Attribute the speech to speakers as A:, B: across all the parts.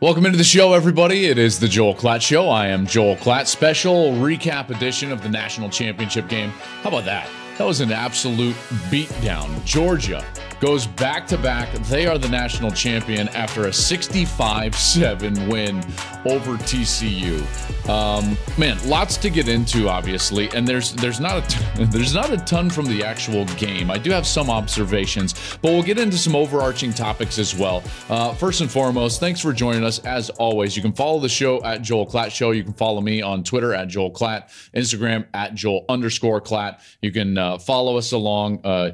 A: Welcome into the show, everybody. It is the Joel Klatt Show. I am Joel Klatt. Special recap edition of the national championship game. How about that? That was an absolute beatdown. Georgia goes back to back. They are the national champion after a 65 7 win over TCU. Um, man, lots to get into, obviously, and there's there's not there's not a ton from the actual game. I do have some observations, but we'll get into some overarching topics as well. Uh, first and foremost, thanks for joining us. As always, you can follow the show at Joel Klatt Show. You can follow me on Twitter at Joel Klatt, Instagram at Joel underscore Klatt. You can uh, follow us along. Uh,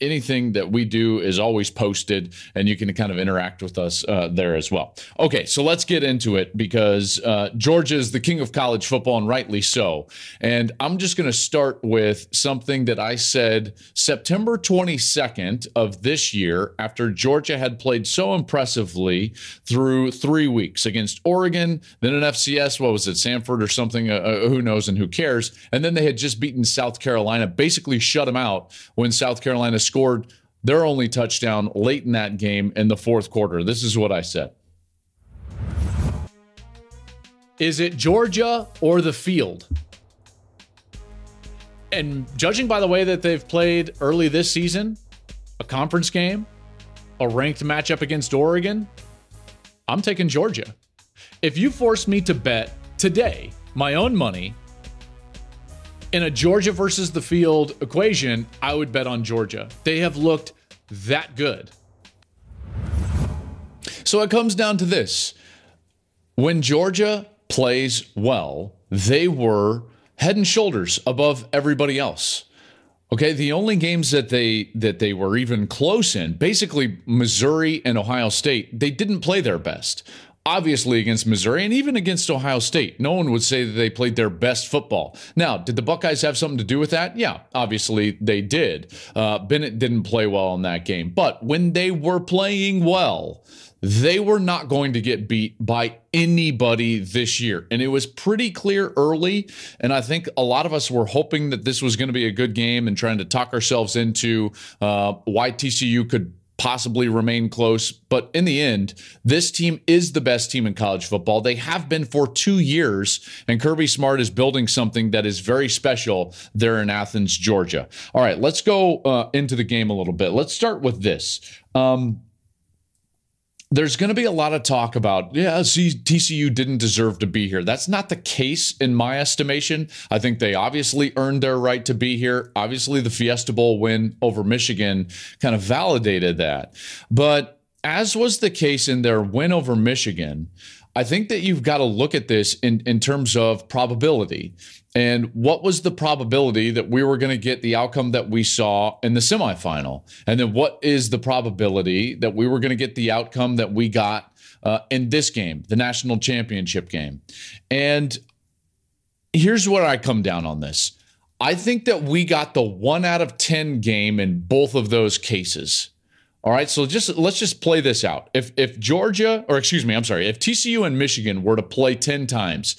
A: anything that we do is always posted and you can kind of interact with us uh, there as well. Okay, so let's get into it because uh, Georgia is the king of college football and rightly so. And I'm just going to start with something that I said September 22nd of this year after Georgia had played so impressively through three weeks against Oregon, then an FCS, what was it, Samford or something, uh, uh, who knows and who cares. And then they had just beaten South Carolina, basically shut them out when South Carolina scored their only touchdown late in that game in the fourth quarter. This is what I said. Is it Georgia or the field? And judging by the way that they've played early this season, a conference game, a ranked matchup against Oregon, I'm taking Georgia. If you force me to bet today my own money in a Georgia versus the field equation, I would bet on Georgia. They have looked that good. So it comes down to this. When Georgia plays well, they were head and shoulders above everybody else. Okay, the only games that they that they were even close in, basically Missouri and Ohio State, they didn't play their best obviously against Missouri and even against Ohio State. No one would say that they played their best football. Now, did the Buckeyes have something to do with that? Yeah, obviously they did. Uh, Bennett didn't play well in that game, but when they were playing well, they were not going to get beat by anybody this year. And it was pretty clear early. And I think a lot of us were hoping that this was going to be a good game and trying to talk ourselves into uh, why TCU could possibly remain close. But in the end, this team is the best team in college football. They have been for two years, and Kirby Smart is building something that is very special there in Athens, Georgia. All right, let's go uh, into the game a little bit. Let's start with this. Um, there's going to be a lot of talk about, yeah, see, TCU didn't deserve to be here. That's not the case in my estimation. I think they obviously earned their right to be here. Obviously, the Fiesta Bowl win over Michigan kind of validated that. But as was the case in their win over Michigan, I think that you've got to look at this in, in terms of probability. And what was the probability that we were going to get the outcome that we saw in the semifinal? And then what is the probability that we were going to get the outcome that we got uh, in this game, the national championship game? And here's where I come down on this I think that we got the one out of 10 game in both of those cases. All right, so just let's just play this out. If if Georgia, or excuse me, I'm sorry, if TCU and Michigan were to play 10 times,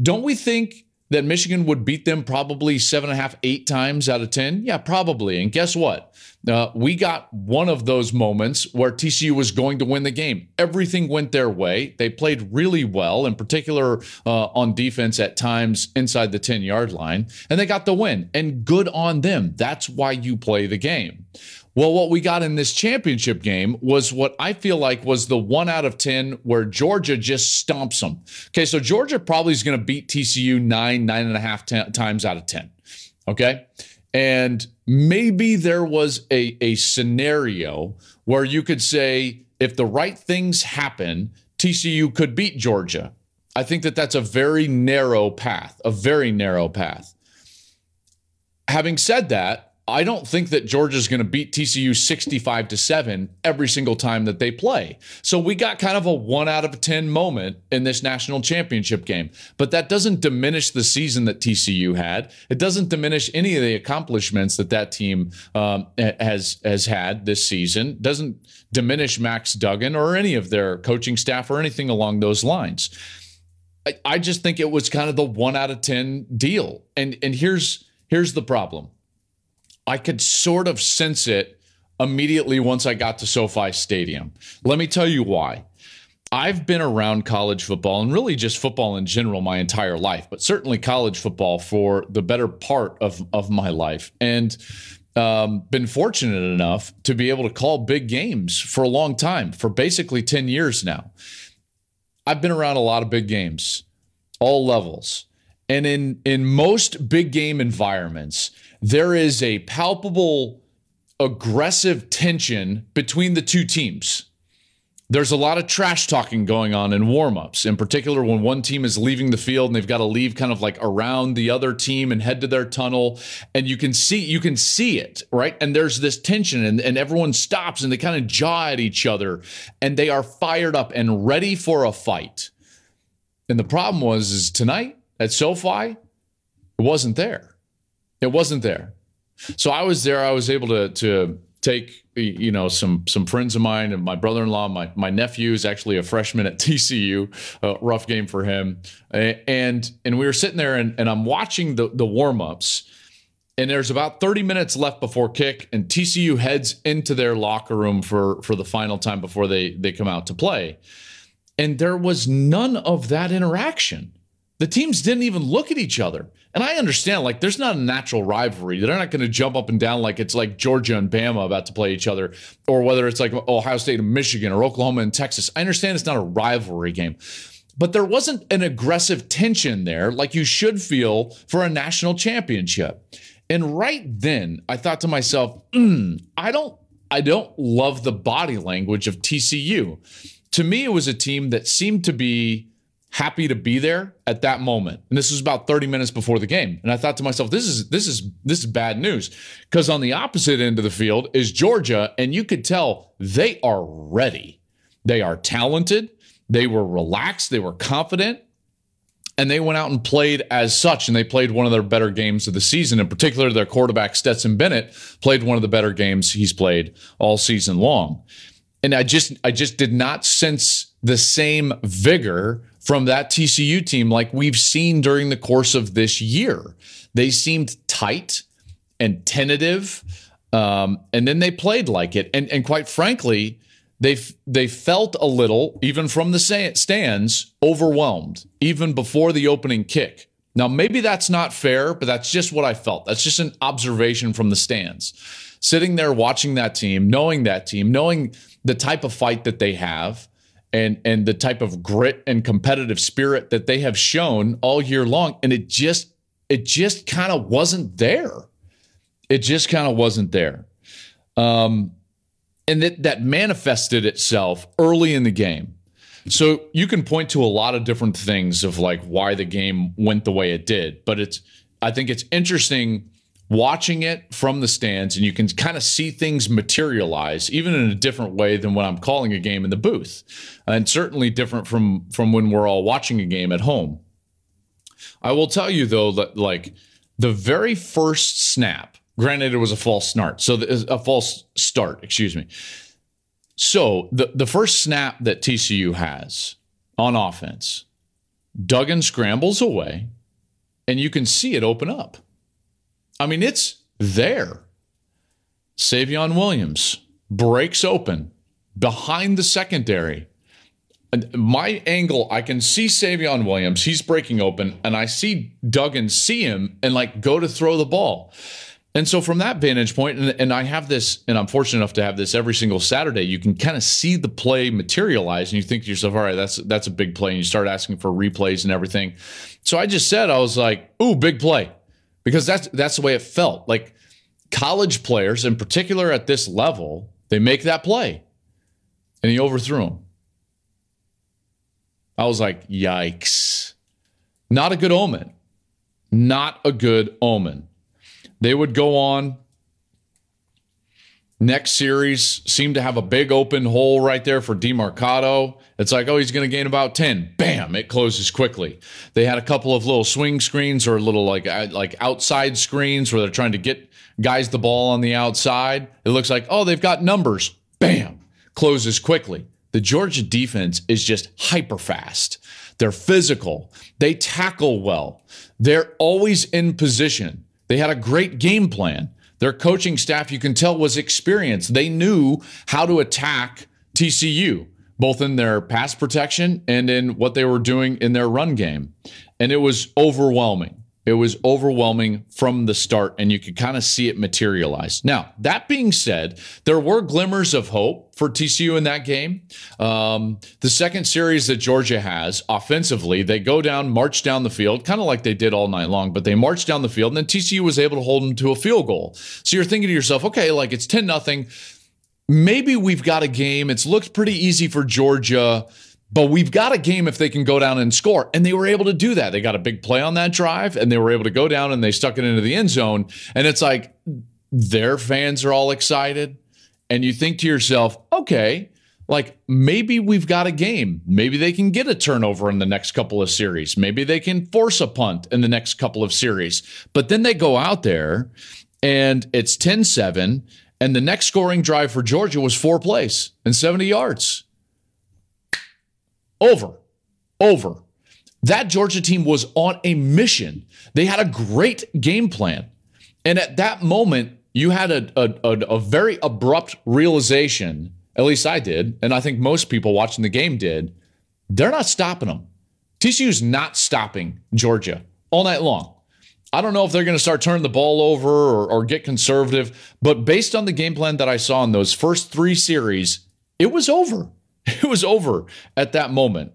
A: don't we think that Michigan would beat them probably seven and a half, eight times out of 10? Yeah, probably. And guess what? Uh, we got one of those moments where TCU was going to win the game. Everything went their way. They played really well, in particular uh, on defense at times inside the 10 yard line, and they got the win. And good on them. That's why you play the game. Well, what we got in this championship game was what I feel like was the one out of 10 where Georgia just stomps them. Okay, so Georgia probably is going to beat TCU nine, nine and a half times out of 10. Okay. And maybe there was a, a scenario where you could say, if the right things happen, TCU could beat Georgia. I think that that's a very narrow path, a very narrow path. Having said that, I don't think that Georgia's going to beat TCU 65 to 7 every single time that they play. So we got kind of a 1 out of 10 moment in this national championship game. But that doesn't diminish the season that TCU had. It doesn't diminish any of the accomplishments that that team um, has has had this season. Doesn't diminish Max Duggan or any of their coaching staff or anything along those lines. I, I just think it was kind of the 1 out of 10 deal. And and here's here's the problem I could sort of sense it immediately once I got to SoFi Stadium. Let me tell you why. I've been around college football and really just football in general my entire life, but certainly college football for the better part of, of my life. And um, been fortunate enough to be able to call big games for a long time, for basically 10 years now. I've been around a lot of big games, all levels. And in, in most big game environments, there is a palpable aggressive tension between the two teams. There's a lot of trash talking going on in warmups, in particular when one team is leaving the field and they've got to leave kind of like around the other team and head to their tunnel. And you can see you can see it, right? And there's this tension and, and everyone stops and they kind of jaw at each other and they are fired up and ready for a fight. And the problem was is tonight at SoFi, it wasn't there. It wasn't there. So I was there. I was able to to take you know some some friends of mine and my brother-in-law my my nephew is actually a freshman at TCU a rough game for him and and we were sitting there and, and I'm watching the the warm-ups and there's about 30 minutes left before kick and TCU heads into their locker room for for the final time before they they come out to play and there was none of that interaction the teams didn't even look at each other and I understand, like, there's not a natural rivalry. They're not going to jump up and down like it's like Georgia and Bama about to play each other, or whether it's like Ohio State and Michigan or Oklahoma and Texas. I understand it's not a rivalry game, but there wasn't an aggressive tension there like you should feel for a national championship. And right then, I thought to myself, mm, I don't, I don't love the body language of TCU. To me, it was a team that seemed to be happy to be there at that moment. And this was about 30 minutes before the game. And I thought to myself, this is this is this is bad news. Because on the opposite end of the field is Georgia, and you could tell they are ready. They are talented, they were relaxed, they were confident. And they went out and played as such, and they played one of their better games of the season. In particular, their quarterback Stetson Bennett played one of the better games he's played all season long. And I just I just did not sense the same vigor from that TCU team like we've seen during the course of this year. They seemed tight and tentative, um, and then they played like it. And, and quite frankly, they they felt a little, even from the stands, overwhelmed, even before the opening kick. Now, maybe that's not fair, but that's just what I felt. That's just an observation from the stands. Sitting there watching that team, knowing that team, knowing the type of fight that they have, and and the type of grit and competitive spirit that they have shown all year long. And it just it just kind of wasn't there. It just kind of wasn't there. Um and that that manifested itself early in the game. So you can point to a lot of different things of like why the game went the way it did but it's i think it's interesting watching it from the stands and you can kind of see things materialize even in a different way than when I'm calling a game in the booth and certainly different from from when we're all watching a game at home. I will tell you though that like the very first snap, granted it was a false start. So the, a false start, excuse me. So the the first snap that TCU has on offense, Duggan scrambles away and you can see it open up I mean, it's there. Savion Williams breaks open behind the secondary. And my angle, I can see Savion Williams. He's breaking open, and I see Duggan see him and like go to throw the ball. And so, from that vantage point, and, and I have this, and I'm fortunate enough to have this every single Saturday. You can kind of see the play materialize, and you think to yourself, "All right, that's that's a big play," and you start asking for replays and everything. So I just said, I was like, "Ooh, big play," because that's that's the way it felt. Like college players, in particular at this level, they make that play, and he overthrew him. I was like, "Yikes!" Not a good omen. Not a good omen. They would go on. Next series seemed to have a big open hole right there for Demercado. It's like, oh, he's going to gain about 10. Bam, it closes quickly. They had a couple of little swing screens or little like uh, like outside screens where they're trying to get guys the ball on the outside. It looks like, oh, they've got numbers. Bam, closes quickly. The Georgia defense is just hyper fast. They're physical. They tackle well. They're always in position. They had a great game plan. Their coaching staff, you can tell, was experienced. They knew how to attack TCU, both in their pass protection and in what they were doing in their run game. And it was overwhelming. It was overwhelming from the start, and you could kind of see it materialize. Now, that being said, there were glimmers of hope for TCU in that game. Um, the second series that Georgia has offensively, they go down, march down the field, kind of like they did all night long, but they marched down the field, and then TCU was able to hold them to a field goal. So you're thinking to yourself, okay, like it's 10 nothing. Maybe we've got a game. It's looked pretty easy for Georgia but we've got a game if they can go down and score. And they were able to do that. They got a big play on that drive and they were able to go down and they stuck it into the end zone. And it's like their fans are all excited. And you think to yourself, okay, like maybe we've got a game. Maybe they can get a turnover in the next couple of series. Maybe they can force a punt in the next couple of series. But then they go out there and it's 10 7. And the next scoring drive for Georgia was four plays and 70 yards. Over. Over. That Georgia team was on a mission. They had a great game plan. And at that moment, you had a, a, a, very abrupt realization, at least I did, and I think most people watching the game did. They're not stopping them. TCU's not stopping Georgia all night long. I don't know if they're going to start turning the ball over or, or, get conservative, but based on the game plan that I saw in those first three series, it was over. It was over at that moment.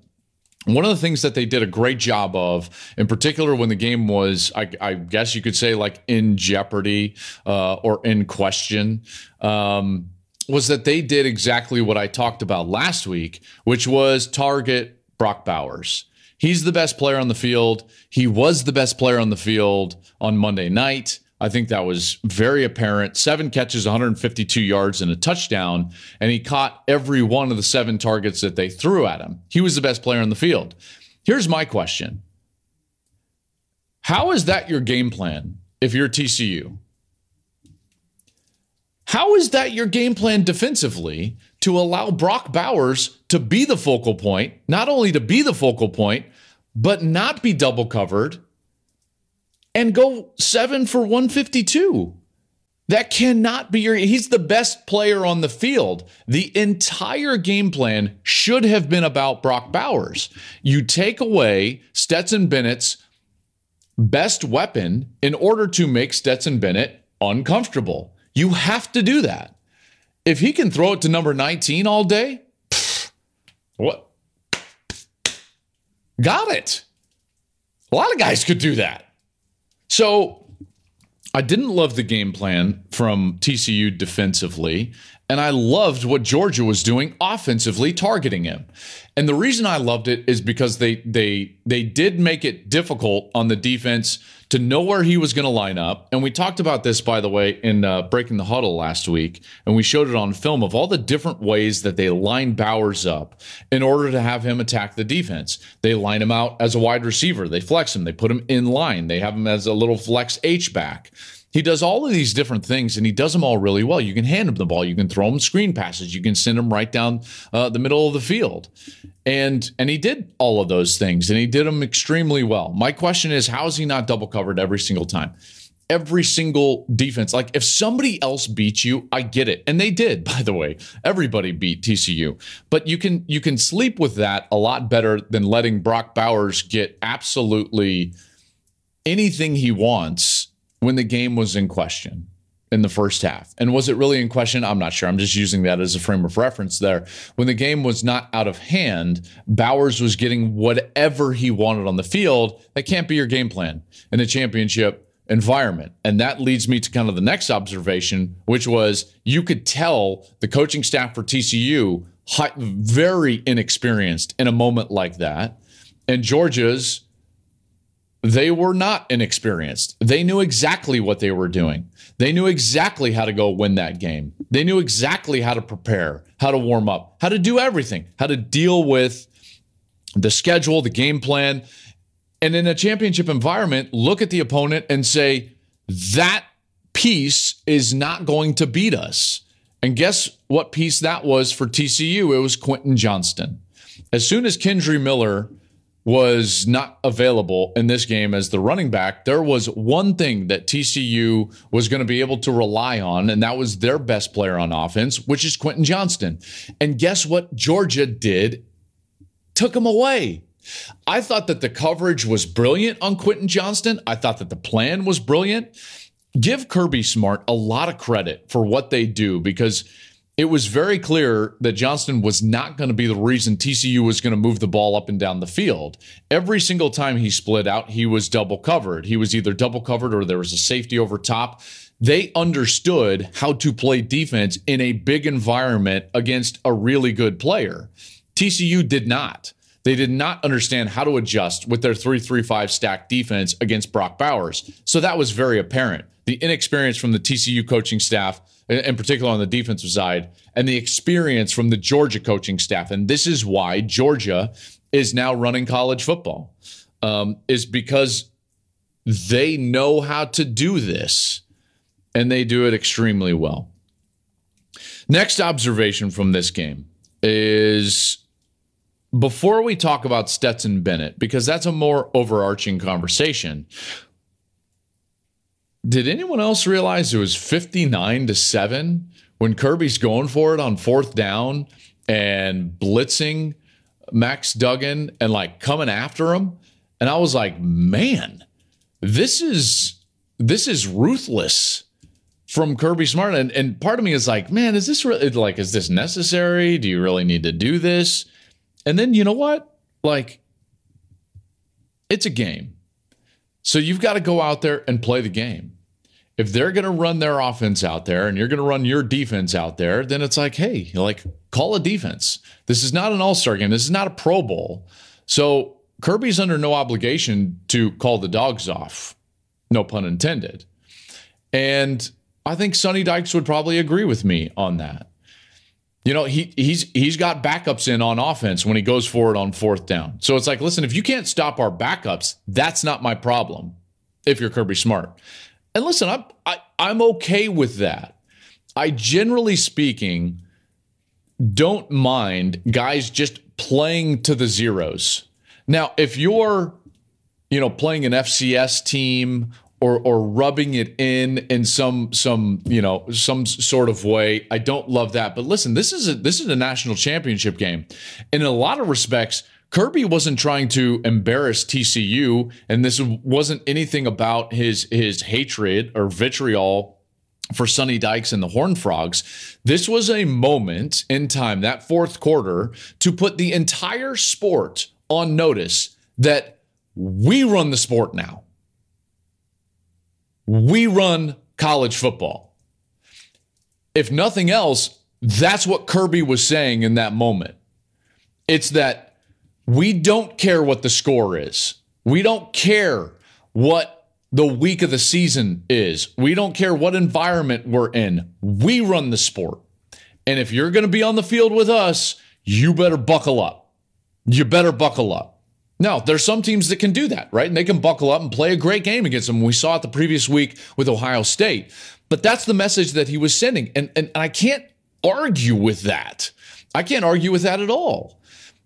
A: One of the things that they did a great job of, in particular when the game was, I, I guess you could say, like in jeopardy uh, or in question, um, was that they did exactly what I talked about last week, which was target Brock Bowers. He's the best player on the field. He was the best player on the field on Monday night. I think that was very apparent. Seven catches, 152 yards, and a touchdown. And he caught every one of the seven targets that they threw at him. He was the best player on the field. Here's my question How is that your game plan if you're TCU? How is that your game plan defensively to allow Brock Bowers to be the focal point, not only to be the focal point, but not be double covered and go seven for 152. That cannot be your. He's the best player on the field. The entire game plan should have been about Brock Bowers. You take away Stetson Bennett's best weapon in order to make Stetson Bennett uncomfortable. You have to do that. If he can throw it to number 19 all day, what? Got it. A lot of guys could do that. So I didn't love the game plan from TCU defensively, and I loved what Georgia was doing offensively, targeting him. And the reason I loved it is because they they they did make it difficult on the defense to know where he was going to line up. And we talked about this, by the way, in uh, Breaking the Huddle last week. And we showed it on film of all the different ways that they line Bowers up in order to have him attack the defense. They line him out as a wide receiver, they flex him, they put him in line, they have him as a little flex H back. He does all of these different things and he does them all really well. You can hand him the ball, you can throw him screen passes, you can send him right down uh, the middle of the field. And and he did all of those things and he did them extremely well. My question is how is he not double covered every single time? Every single defense. Like if somebody else beats you, I get it. And they did, by the way. Everybody beat TCU. But you can you can sleep with that a lot better than letting Brock Bowers get absolutely anything he wants when the game was in question. in the first half. And was it really in question? I'm not sure. I'm just using that as a frame of reference there. When the game was not out of hand, Bowers was getting whatever he wanted on the field. That can't be your game plan in a championship environment. And that leads me to kind of the next observation, which was you could tell the coaching staff for TCU very inexperienced in a moment like that. And Georgia's they were not inexperienced. They knew exactly what they were doing. They knew exactly how to go win that game. They knew exactly how to prepare, how to warm up, how to do everything, how to deal with the schedule, the game plan. And in a championship environment, look at the opponent and say, that piece is not going to beat us. And guess what piece that was for TCU? It was Quentin Johnston. As soon as Kendre Miller was not available in this game as the running back, there was one thing that TCU was going to be able to rely on, and that was their best player on offense, which is Quentin Johnston. And guess what Georgia did? Took him away. I thought that the coverage was brilliant on Quentin Johnston. I thought that the plan was brilliant. Give Kirby Smart a lot of credit for what they do because it was very clear that Johnston was not going to be the reason TCU was going to move the ball up and down the field. Every single time he split out, he was double covered. He was either double covered or there was a safety over top. They understood how to play defense in a big environment against a really good player. TCU did not. They did not understand how to adjust with their 3 3 5 stack defense against Brock Bowers. So that was very apparent. The inexperience from the TCU coaching staff in particular on the defensive side, and the experience from the Georgia coaching staff. And this is why Georgia is now running college football, um, is because they know how to do this, and they do it extremely well. Next observation from this game is before we talk about Stetson Bennett, because that's a more overarching conversation, did anyone else realize it was 59 to 7 when Kirby's going for it on fourth down and blitzing Max Duggan and like coming after him? And I was like, man, this is this is ruthless from Kirby Smart. And, and part of me is like, man, is this really like, is this necessary? Do you really need to do this? And then you know what? Like, it's a game. So you've got to go out there and play the game. If they're going to run their offense out there and you're going to run your defense out there, then it's like, hey, like call a defense. This is not an all-star game. This is not a Pro Bowl. So Kirby's under no obligation to call the dogs off. No pun intended. And I think Sonny Dykes would probably agree with me on that. You know, he he's he's got backups in on offense when he goes forward on fourth down. So it's like, listen, if you can't stop our backups, that's not my problem. If you're Kirby Smart, and listen, I'm I, am i am okay with that. I generally speaking don't mind guys just playing to the zeros. Now, if you're you know playing an FCS team or or rubbing it in in some some you know some sort of way. I don't love that. But listen, this is a this is a national championship game. And in a lot of respects, Kirby wasn't trying to embarrass TCU, and this wasn't anything about his his hatred or vitriol for Sonny Dykes and the Horn Frogs. This was a moment in time, that fourth quarter, to put the entire sport on notice that we run the sport now we run college football. If nothing else, that's what Kirby was saying in that moment. It's that we don't care what the score is. We don't care what the week of the season is. We don't care what environment we're in. We run the sport. And if you're going to be on the field with us, you better buckle up. You better buckle up. Now, there's some teams that can do that, right? And they can buckle up and play a great game against them. We saw it the previous week with Ohio State. But that's the message that he was sending. And, and, and I can't argue with that. I can't argue with that at all.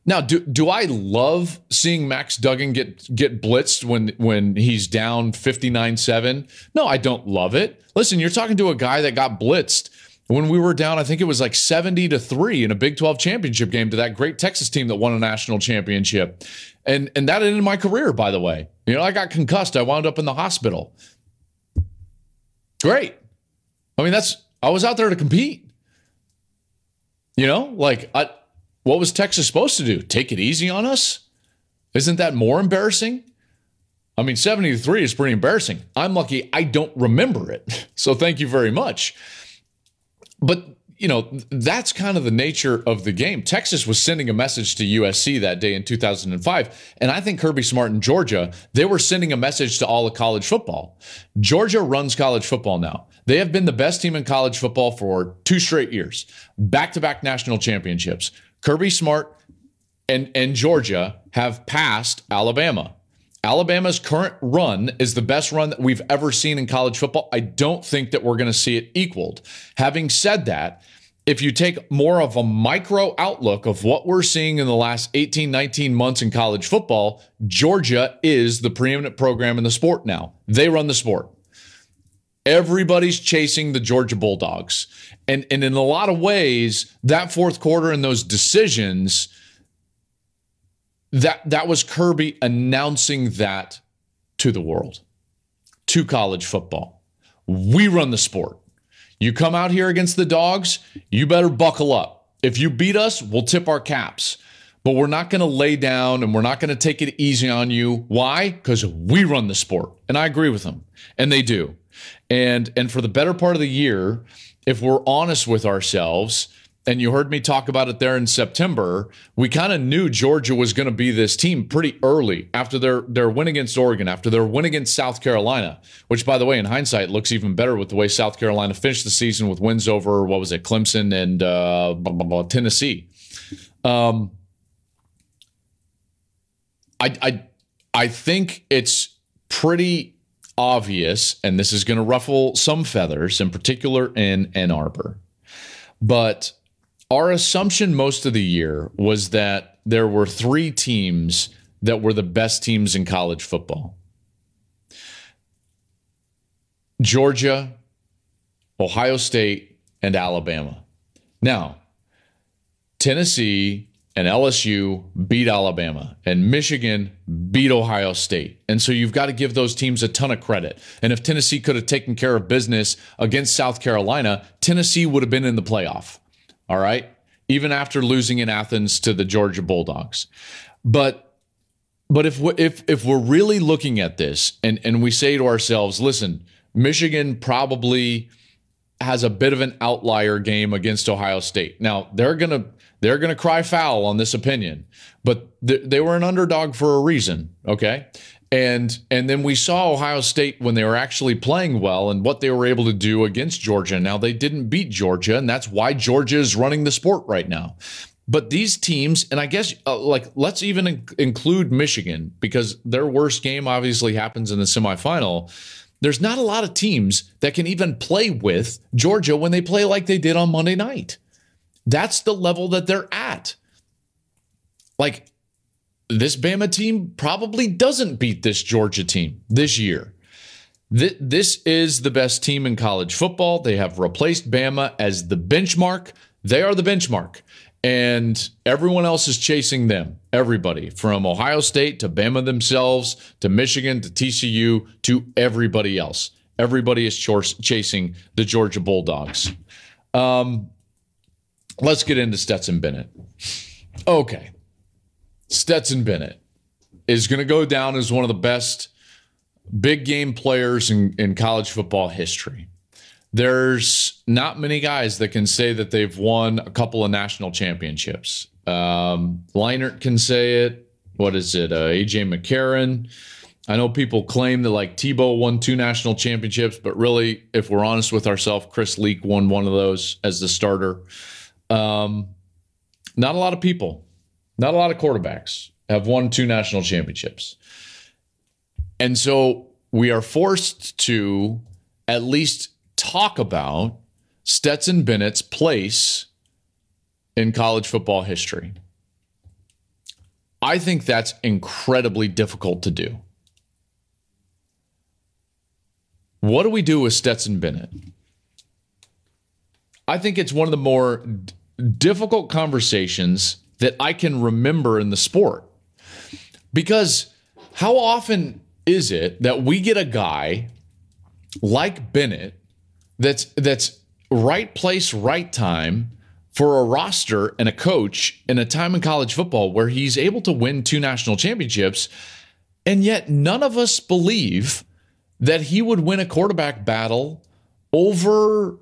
A: Now, do, do I love seeing Max Duggan get get blitzed when when he's down 59-7? No, I don't love it. Listen, you're talking to a guy that got blitzed when we were down, I think it was like 70 to 3 in a Big 12 championship game to that great Texas team that won a national championship. And and that ended my career, by the way. You know, I got concussed. I wound up in the hospital. Great. I mean, that's I was out there to compete. You know, like I, what was Texas supposed to do? Take it easy on us? Isn't that more embarrassing? I mean, 73 is pretty embarrassing. I'm lucky I don't remember it. So thank you very much. But, you know, that's kind of the nature of the game. Texas was sending a message to USC that day in 2005. And I think Kirby Smart in Georgia, they were sending a message to all of college football. Georgia runs college football now. They have been the best team in college football for two straight years, back to back national championships. Kirby Smart and, and Georgia have passed Alabama. Alabama's current run is the best run that we've ever seen in college football. I don't think that we're going to see it equaled. Having said that, if you take more of a micro outlook of what we're seeing in the last 18, 19 months in college football, Georgia is the preeminent program in the sport now. They run the sport. Everybody's chasing the Georgia Bulldogs. And, and in a lot of ways, that fourth quarter and those decisions – that that was Kirby announcing that to the world, to college football. We run the sport. You come out here against the dogs, you better buckle up. If you beat us, we'll tip our caps. But we're not going to lay down and we're not going to take it easy on you. Why? Because we run the sport. And I agree with them. And they do. And and for the better part of the year, if we're honest with ourselves, and you heard me talk about it there in September, we kind of knew Georgia was going to be this team pretty early after their their win against Oregon, after their win against South Carolina, which by the way, in hindsight, looks even better with the way South Carolina finished the season with wins over what was it, Clemson and uh, blah, blah, blah, Tennessee. Um, I I I think it's pretty obvious, and this is going to ruffle some feathers, in particular in Ann Arbor, but our assumption most of the year was that there were three teams that were the best teams in college football Georgia, Ohio State, and Alabama. Now, Tennessee and LSU beat Alabama, and Michigan beat Ohio State. And so you've got to give those teams a ton of credit. And if Tennessee could have taken care of business against South Carolina, Tennessee would have been in the playoff. All right. Even after losing in Athens to the Georgia Bulldogs. But but if we, if if we're really looking at this and and we say to ourselves, listen, Michigan probably has a bit of an outlier game against Ohio State. Now, they're going to they're going to cry foul on this opinion, but th- they were an underdog for a reason, okay? And and then we saw Ohio State when they were actually playing well and what they were able to do against Georgia. Now they didn't beat Georgia, and that's why Georgia is running the sport right now. But these teams, and I guess uh, like let's even in- include Michigan because their worst game obviously happens in the semifinal. There's not a lot of teams that can even play with Georgia when they play like they did on Monday night. That's the level that they're at. Like this Bama team probably doesn't beat this Georgia team this year. This is the best team in college football. They have replaced Bama as the benchmark. They are the benchmark. And everyone else is chasing them. Everybody from Ohio State to Bama themselves to Michigan to TCU to everybody else. Everybody is chasing the Georgia Bulldogs. Um, let's get into Stetson Bennett. Okay. Stetson Bennett is going to go down as one of the best big game players in, in college football history. There's not many guys that can say that they've won a couple of national championships. Um, Leinart can say it. What is it? Uh, AJ McCarron. I know people claim that like Tebow won two national championships, but really, if we're honest with ourselves, Chris Leak won one of those as the starter. Um, not a lot of people not a lot of quarterbacks have won two national championships. And so we are forced to at least talk about Stetson Bennett's place in college football history. I think that's incredibly difficult to do. What do we do with Stetson Bennett? I think it's one of the more difficult conversations that I can remember in the sport. Because how often is it that we get a guy like Bennett that's that's right place, right time for a roster and a coach in a time in college football where he's able to win two national championships. And yet, none of us believe that he would win a quarterback battle over,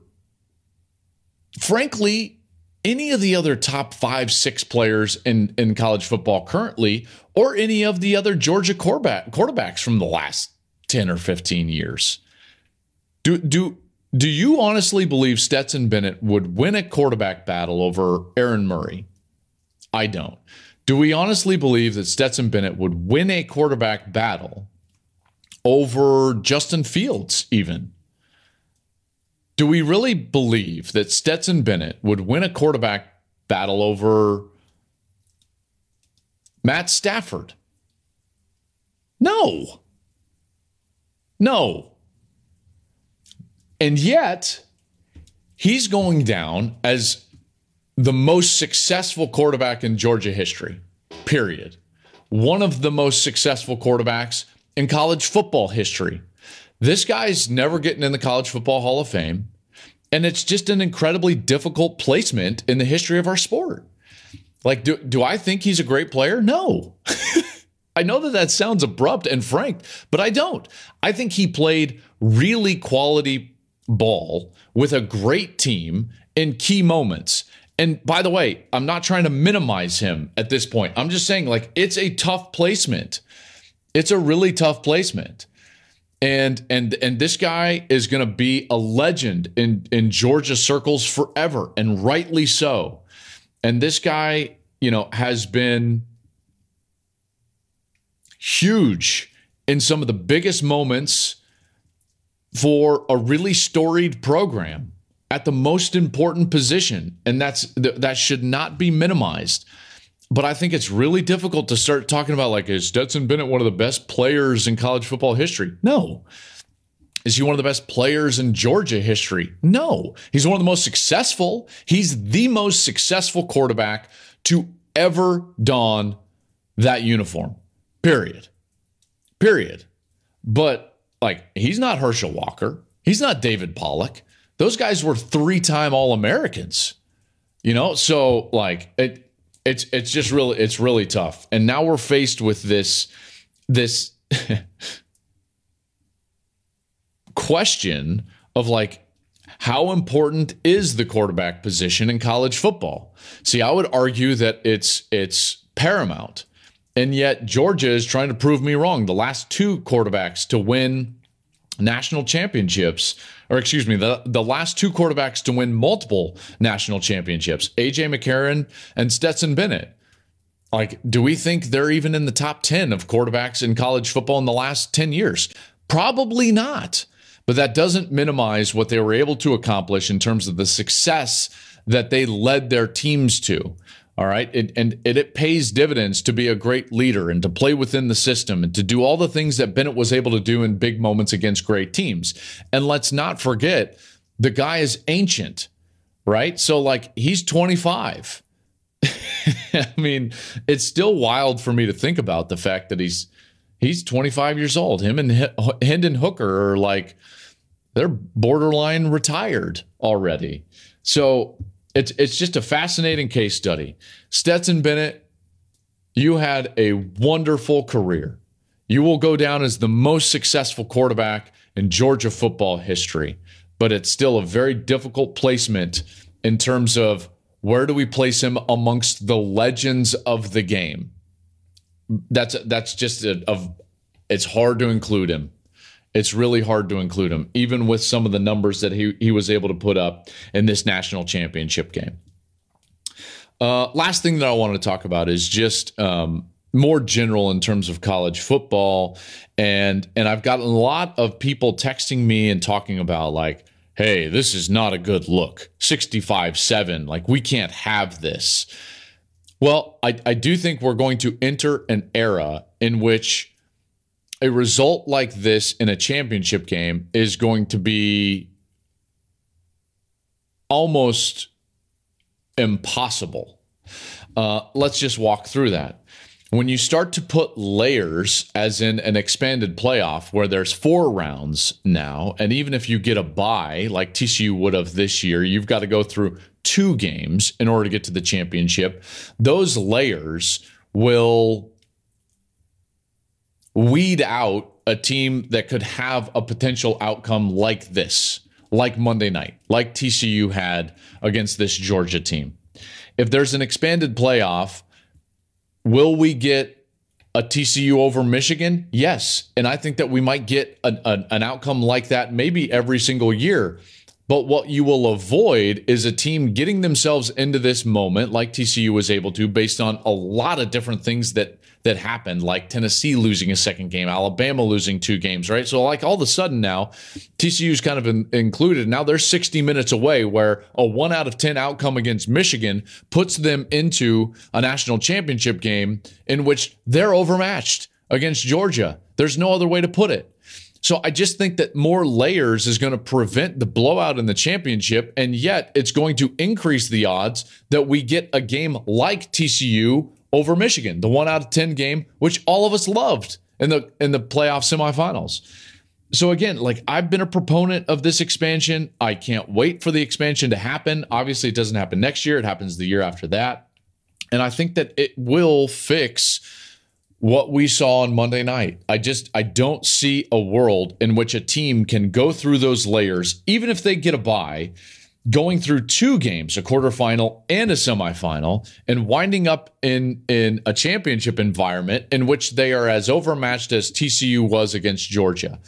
A: frankly, any of the other top five, six players in, in college football currently, or any of the other Georgia quarterback, quarterbacks from the last 10 or 15 years. Do, do, do you honestly believe Stetson Bennett would win a quarterback battle over Aaron Murray? I don't. Do we honestly believe that Stetson Bennett would win a quarterback battle over Justin Fields, even? Do we really believe that Stetson Bennett would win a quarterback battle over Matt Stafford? No. No. And yet, he's going down as the most successful quarterback in Georgia history, period. One of the most successful quarterbacks in college football history. This guy's never getting in the College Football Hall of Fame. And it's just an incredibly difficult placement in the history of our sport. Like, do, do I think he's a great player? No. I know that that sounds abrupt and frank, but I don't. I think he played really quality ball with a great team in key moments. And by the way, I'm not trying to minimize him at this point. I'm just saying, like, it's a tough placement. It's a really tough placement and and and this guy is going to be a legend in in Georgia circles forever and rightly so. And this guy, you know, has been huge in some of the biggest moments for a really storied program at the most important position and that's that should not be minimized but I think it's really difficult to start talking about like is Stetson Bennett one of the best players in college football history? No. Is he one of the best players in Georgia history? No. He's one of the most successful. He's the most successful quarterback to ever don that uniform. Period. Period. But like he's not Herschel Walker. He's not David Pollack. Those guys were three-time All-Americans. You know, so like it it's it's just really it's really tough. And now we're faced with this this question of like how important is the quarterback position in college football? See, I would argue that it's it's paramount. And yet Georgia is trying to prove me wrong. The last two quarterbacks to win national championships, or excuse me, the, the last two quarterbacks to win multiple national championships, AJ McCarron and Stetson Bennett. Like, do we think they're even in the top 10 of quarterbacks in college football in the last 10 years? Probably not. But that doesn't minimize what they were able to accomplish in terms of the success that they led their teams to. All right. It, and it, it pays dividends to be a great leader and to play within the system and to do all the things that Bennett was able to do in big moments against great teams. And let's not forget, the guy is ancient, right? So, like, he's 25. I mean, it's still wild for me to think about the fact that he's he's 25 years old. Him and Hendon Hooker are like they're borderline retired already. So it's it's just a fascinating case study. Stetson Bennett, you had a wonderful career. You will go down as the most successful quarterback in Georgia football history, but it's still a very difficult placement in terms of where do we place him amongst the legends of the game. That's that's just a, a it's hard to include him it's really hard to include him, even with some of the numbers that he, he was able to put up in this national championship game. Uh, last thing that I wanted to talk about is just um, more general in terms of college football, and and I've gotten a lot of people texting me and talking about like, hey, this is not a good look, 65-7, like we can't have this. Well, I, I do think we're going to enter an era in which a result like this in a championship game is going to be almost impossible. Uh, let's just walk through that. when you start to put layers, as in an expanded playoff where there's four rounds now, and even if you get a bye like TCU would have this year, you've got to go through two games in order to get to the championship. Those layers will weed out a team that could have a potential outcome like this, like Monday night, like TCU had against this Georgia team. If there's an expanded playoff, Will we get a TCU over Michigan? Yes. And I think that we might get a, a, an outcome like that maybe every single year. But what you will avoid is a team getting themselves into this moment like TCU was able to based on a lot of different things that that happened, like Tennessee losing a second game, Alabama losing two games, right? So, like all of a sudden now, TCU's kind of in, included. Now they're 60 minutes away, where a one out of 10 outcome against Michigan puts them into a national championship game in which they're overmatched against Georgia. There's no other way to put it. So I just think that more layers is going to prevent the blowout in the championship, and yet it's going to increase the odds that we get a game like TCU over Michigan, the one out of 10 game, which all of us loved in the in the playoff semifinals. So again, like I've been a proponent of this expansion. I can't wait for the expansion to happen. Obviously, it doesn't happen next year, it happens the year after that. And I think that it will fix what we saw on Monday night. I just I don't see a world in which a team can go through those layers even if they get a bye going through two games, a quarterfinal and a semifinal, and winding up in in a championship environment in which they are as overmatched as TCU was against Georgia.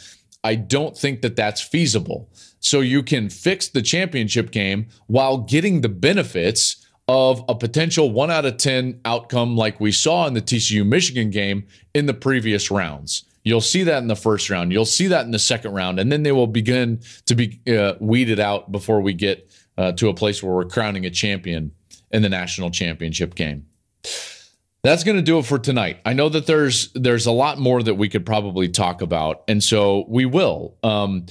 A: I don't think that that's feasible. So you can fix the championship game while getting the benefits of a potential 1 out of 10 outcome like we saw in the TCU Michigan game in the previous rounds. You'll see that in the first round. You'll see that in the second round, and then they will begin to be uh, weeded out before we get uh, to a place where we're crowning a champion in the national championship game. That's going to do it for tonight. I know that there's there's a lot more that we could probably talk about, and so we will. Um,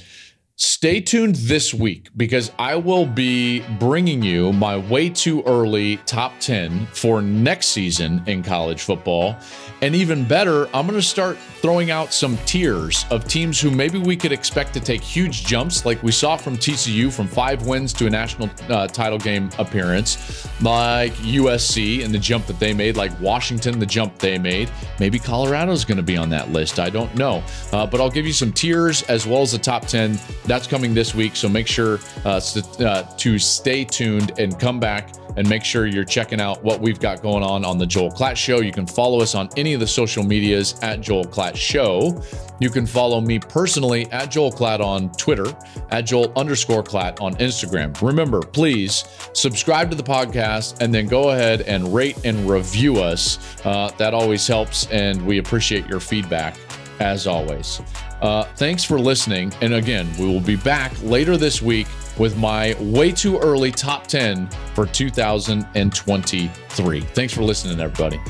A: Stay tuned this week because I will be bringing you my way too early top 10 for next season in college football. And even better, I'm going to start throwing out some tiers of teams who maybe we could expect to take huge jumps, like we saw from TCU from five wins to a national uh, title game appearance, like USC and the jump that they made, like Washington, the jump they made. Maybe Colorado's going to be on that list. I don't know. Uh, but I'll give you some tiers as well as the top 10 that's coming this week. So make sure uh, uh, to stay tuned and come back and make sure you're checking out what we've got going on on the Joel Klatt Show. You can follow us on any of the social medias at Joel Klatt Show. You can follow me personally at Joel Klatt on Twitter, at Joel underscore Klatt on Instagram. Remember, please subscribe to the podcast and then go ahead and rate and review us. Uh, that always helps, and we appreciate your feedback as always. Uh, thanks for listening. And again, we will be back later this week with my way too early top 10 for 2023. Thanks for listening, everybody.